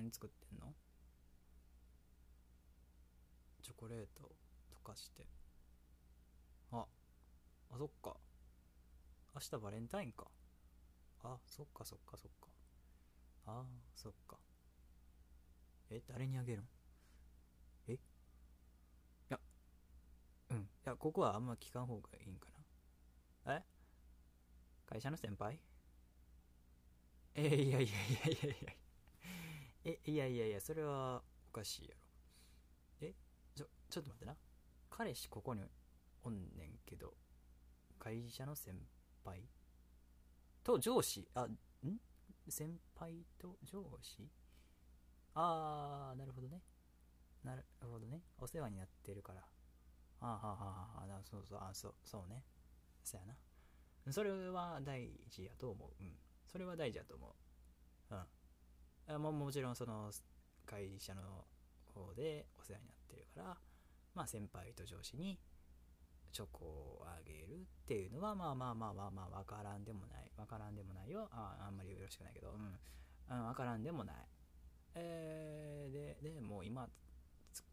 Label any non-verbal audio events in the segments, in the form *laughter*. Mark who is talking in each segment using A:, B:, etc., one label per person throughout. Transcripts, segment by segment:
A: 何作ってんの？チョコレート溶かして。ああそっか。明日バレンタインか。あそっかそっかそっか。あそっか。え誰にあげるん？え？いやうん。いやここはあんま聞かん方がいいんかな。え？会社の先輩？えいやいやいやいやいや。えいやいやいやそれはおかしいやろ。えちょちょっと待ってな。彼氏ここにおんねんけど会社の先輩？と上司？あん？先輩と上司？ああなるほどね。なるほどね。お世話になってるから。ああはあはあはあそうそうあそうそうね。そやな。それは大事やと思う。うん。それは大事やと思う。うん。あももちろんその会社の方でお世話になってるからまあ先輩と上司にチョコをあげるっていうのはまあまあまあまあまあ分からんでもない分からんでもないよ。ああんまりよろしくないけどうん。分からんでもない。えー、ででもう今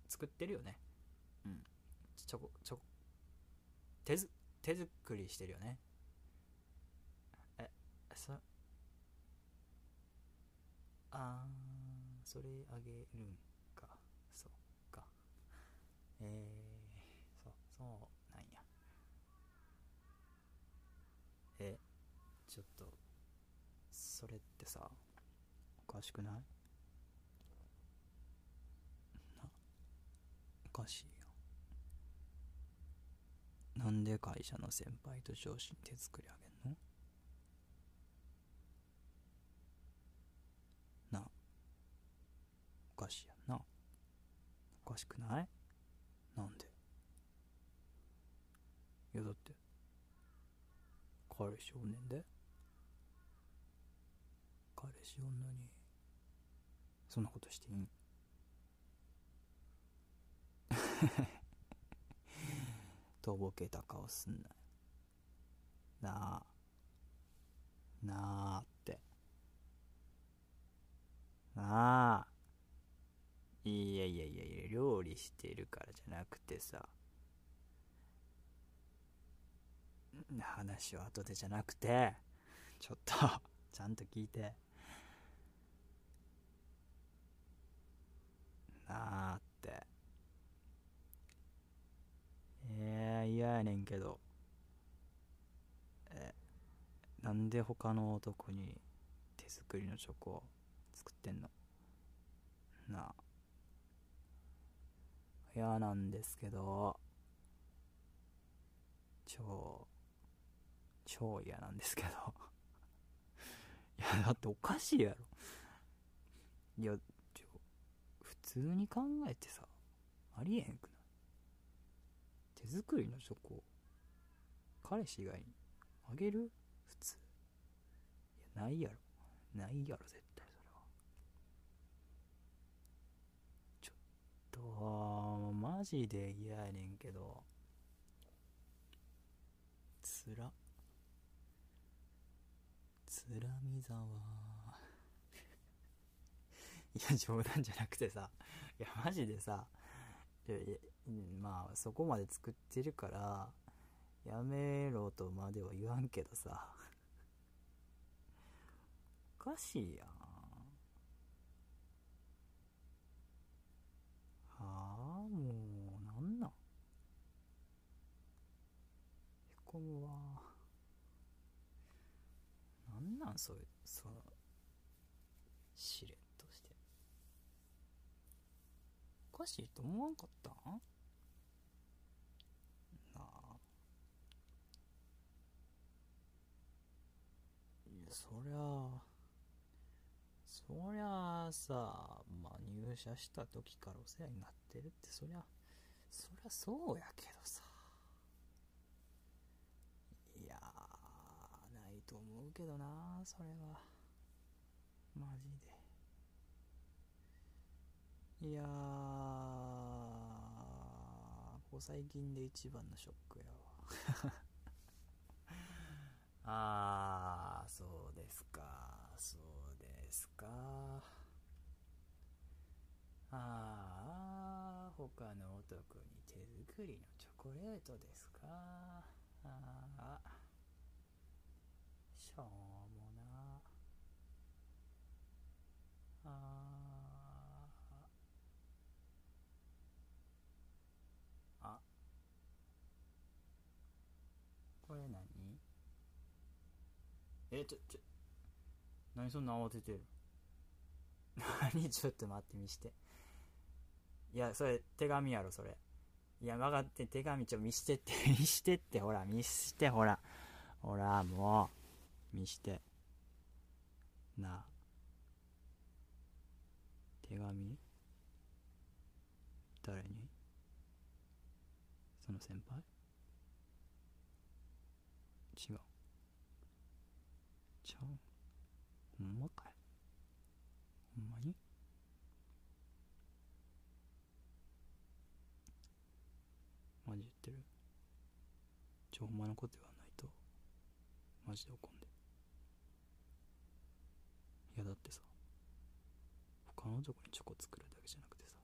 A: 作ってるよね。うん。チョコチョコ手手作りしてるよね。えそあーそれあげるんか。そっか。えー、そうそうなんや。えちょっとそれってさおかしくない？なおかしいよ。なんで会社の先輩と上司に手作りあげんのなおかしいやんなおかしくない？なんで？いやだって彼氏おんねんで。彼氏おんのにそんなことしていいん？*laughs* とぼけた顔すんななあ。なあって。なあいやいやいやいや料理してるからじゃなくてさ。話は後でじゃなくてちょっと *laughs* ちゃんと聞いて。なあって。えー、嫌やねんけど。えなんで他の男に手作りのチョコを作ってんの？なあ。嫌なんですけど超超嫌なんですけど。*laughs* いやだっておかしいやろ。いやちょ普通に考えてさありえへんくない？手作りのチョコ彼氏以外にあげる？普通。いやないやろ。ないやろ絶対それはちょっとマジで嫌やねんけど。つら。つらみざわ。*laughs* いや冗談じゃなくてさ。いやマジでさ。まあそこまで作ってるからやめろとまでは言わんけどさ。おかしいやんはあもうなんなんへこむわ。なんなんそうそうしれっとして。おかしいと思わんかったん？なあ。いやそりゃあそりゃあさまあ入社した時からお世話になってるってそりゃそりゃそうやけどさ。いやーないと思うけどなそれは。マジで。いやーここ最近で一番のショックやわ。*laughs* ああそうですか。そうですか。ああ他の男に手作りのチョコレートですか。ああしょうもな。あーあこれ何？えちょちょ。何そんな慌ててる何？*laughs* ちょっと待って見して。いやそれ手紙やろそれ。いや分かって手紙ちょ見してって *laughs* 見してってほら見してほら。ほらもう。見して。な。あ手紙？誰に？その先輩？違う。ちゃう？ほんまかい？ほんまに？マジ言ってる。ちょほんまのこと言わないとマジで怒んで。いやだってさ他の男にチョコ作るだけじゃなくてさ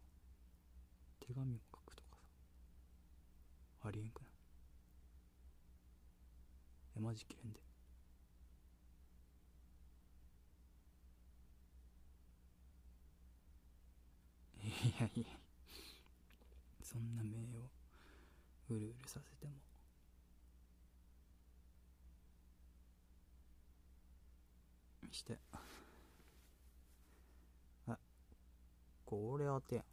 A: 手紙も書くとかさありえんくない？えマジ切れんで。*laughs* いやいやそんな目をうるうるさせても。して。あこれ当てや。ん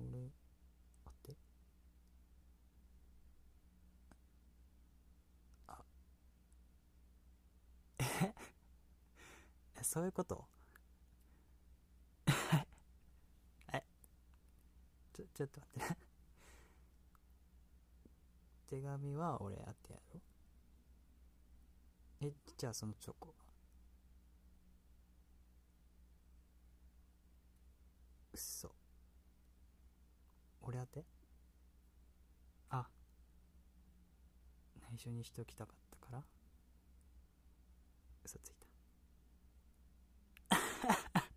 A: 俺当て。あ。え？*laughs* そういうこと？*laughs* え？ちょちょっと待って。手紙は俺当てやろ？えじゃあそのチョコ。はうっそ俺当て？あ。内緒にしておきたかったから。嘘ついた。*laughs*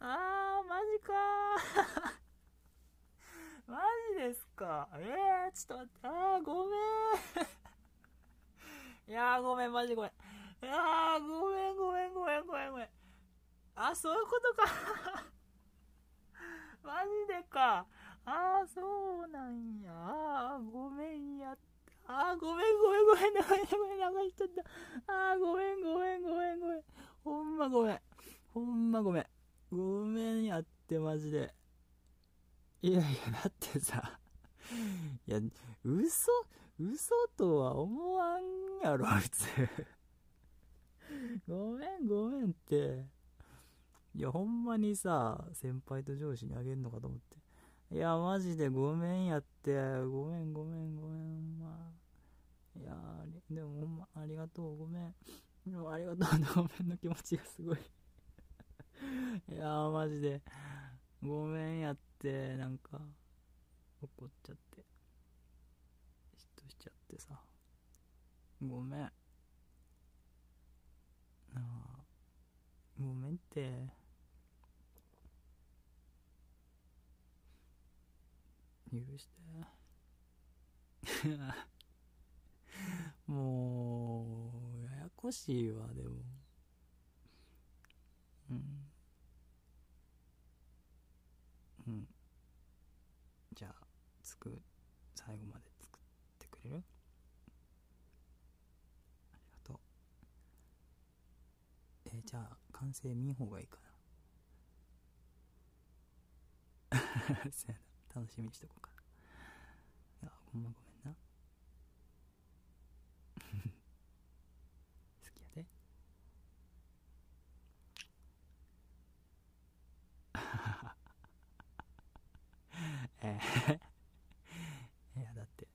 A: あーマジかですか？えー、ちょっと待って、あー、ごめん。*laughs* いやー、ごめん、マジごめん。いやー、ごめん、ごめん、ごめん、ごめん、ごめん。あ、そういうことか。*laughs* マジでか。あー、そうなんや。あー、ごめんやった。あー、ごめん、ごめん、ごめん、ごめん、ごめん、流しちゃった。あー、ごめん、ごめん、ごめん、ごめん。ほんまごめん。ほんまごめん。ごめんやって、マジで。いやいや、だってさ、いや、嘘、嘘とは思わんやろ、普通。*laughs* ごめん、ごめんって。いや、ほんまにさ、先輩と上司にあげるのかと思って。いや、マジでごめんやって。ごめん、ごめん、ごめん、ほんま。いやでもほんま、ありがとう、ごめん。でもありがとう、ごめんの気持ちがすごい。いや、マジで。ごめんやって、なんか、怒っちゃって。嫉妬しちゃってさ。ごめん。なあ、ごめんって。許して。*laughs* もう、ややこしいわ、でも。うん。うん。じゃあ、つく、最後まで作ってくれるありがとう。えーじゃあ、完成見ん方がいいかな。*laughs* そうやな。楽しみにしとこうかな。いや、ほんまごめんな。*laughs* 好きやで。*laughs* えーいや、だって、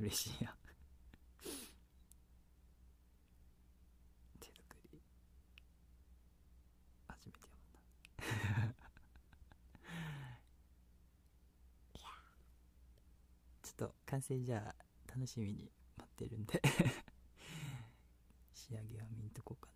A: 嬉しいや成じゃあ楽しみに待ってるんで。*laughs* 仕上げは見んとこうかな。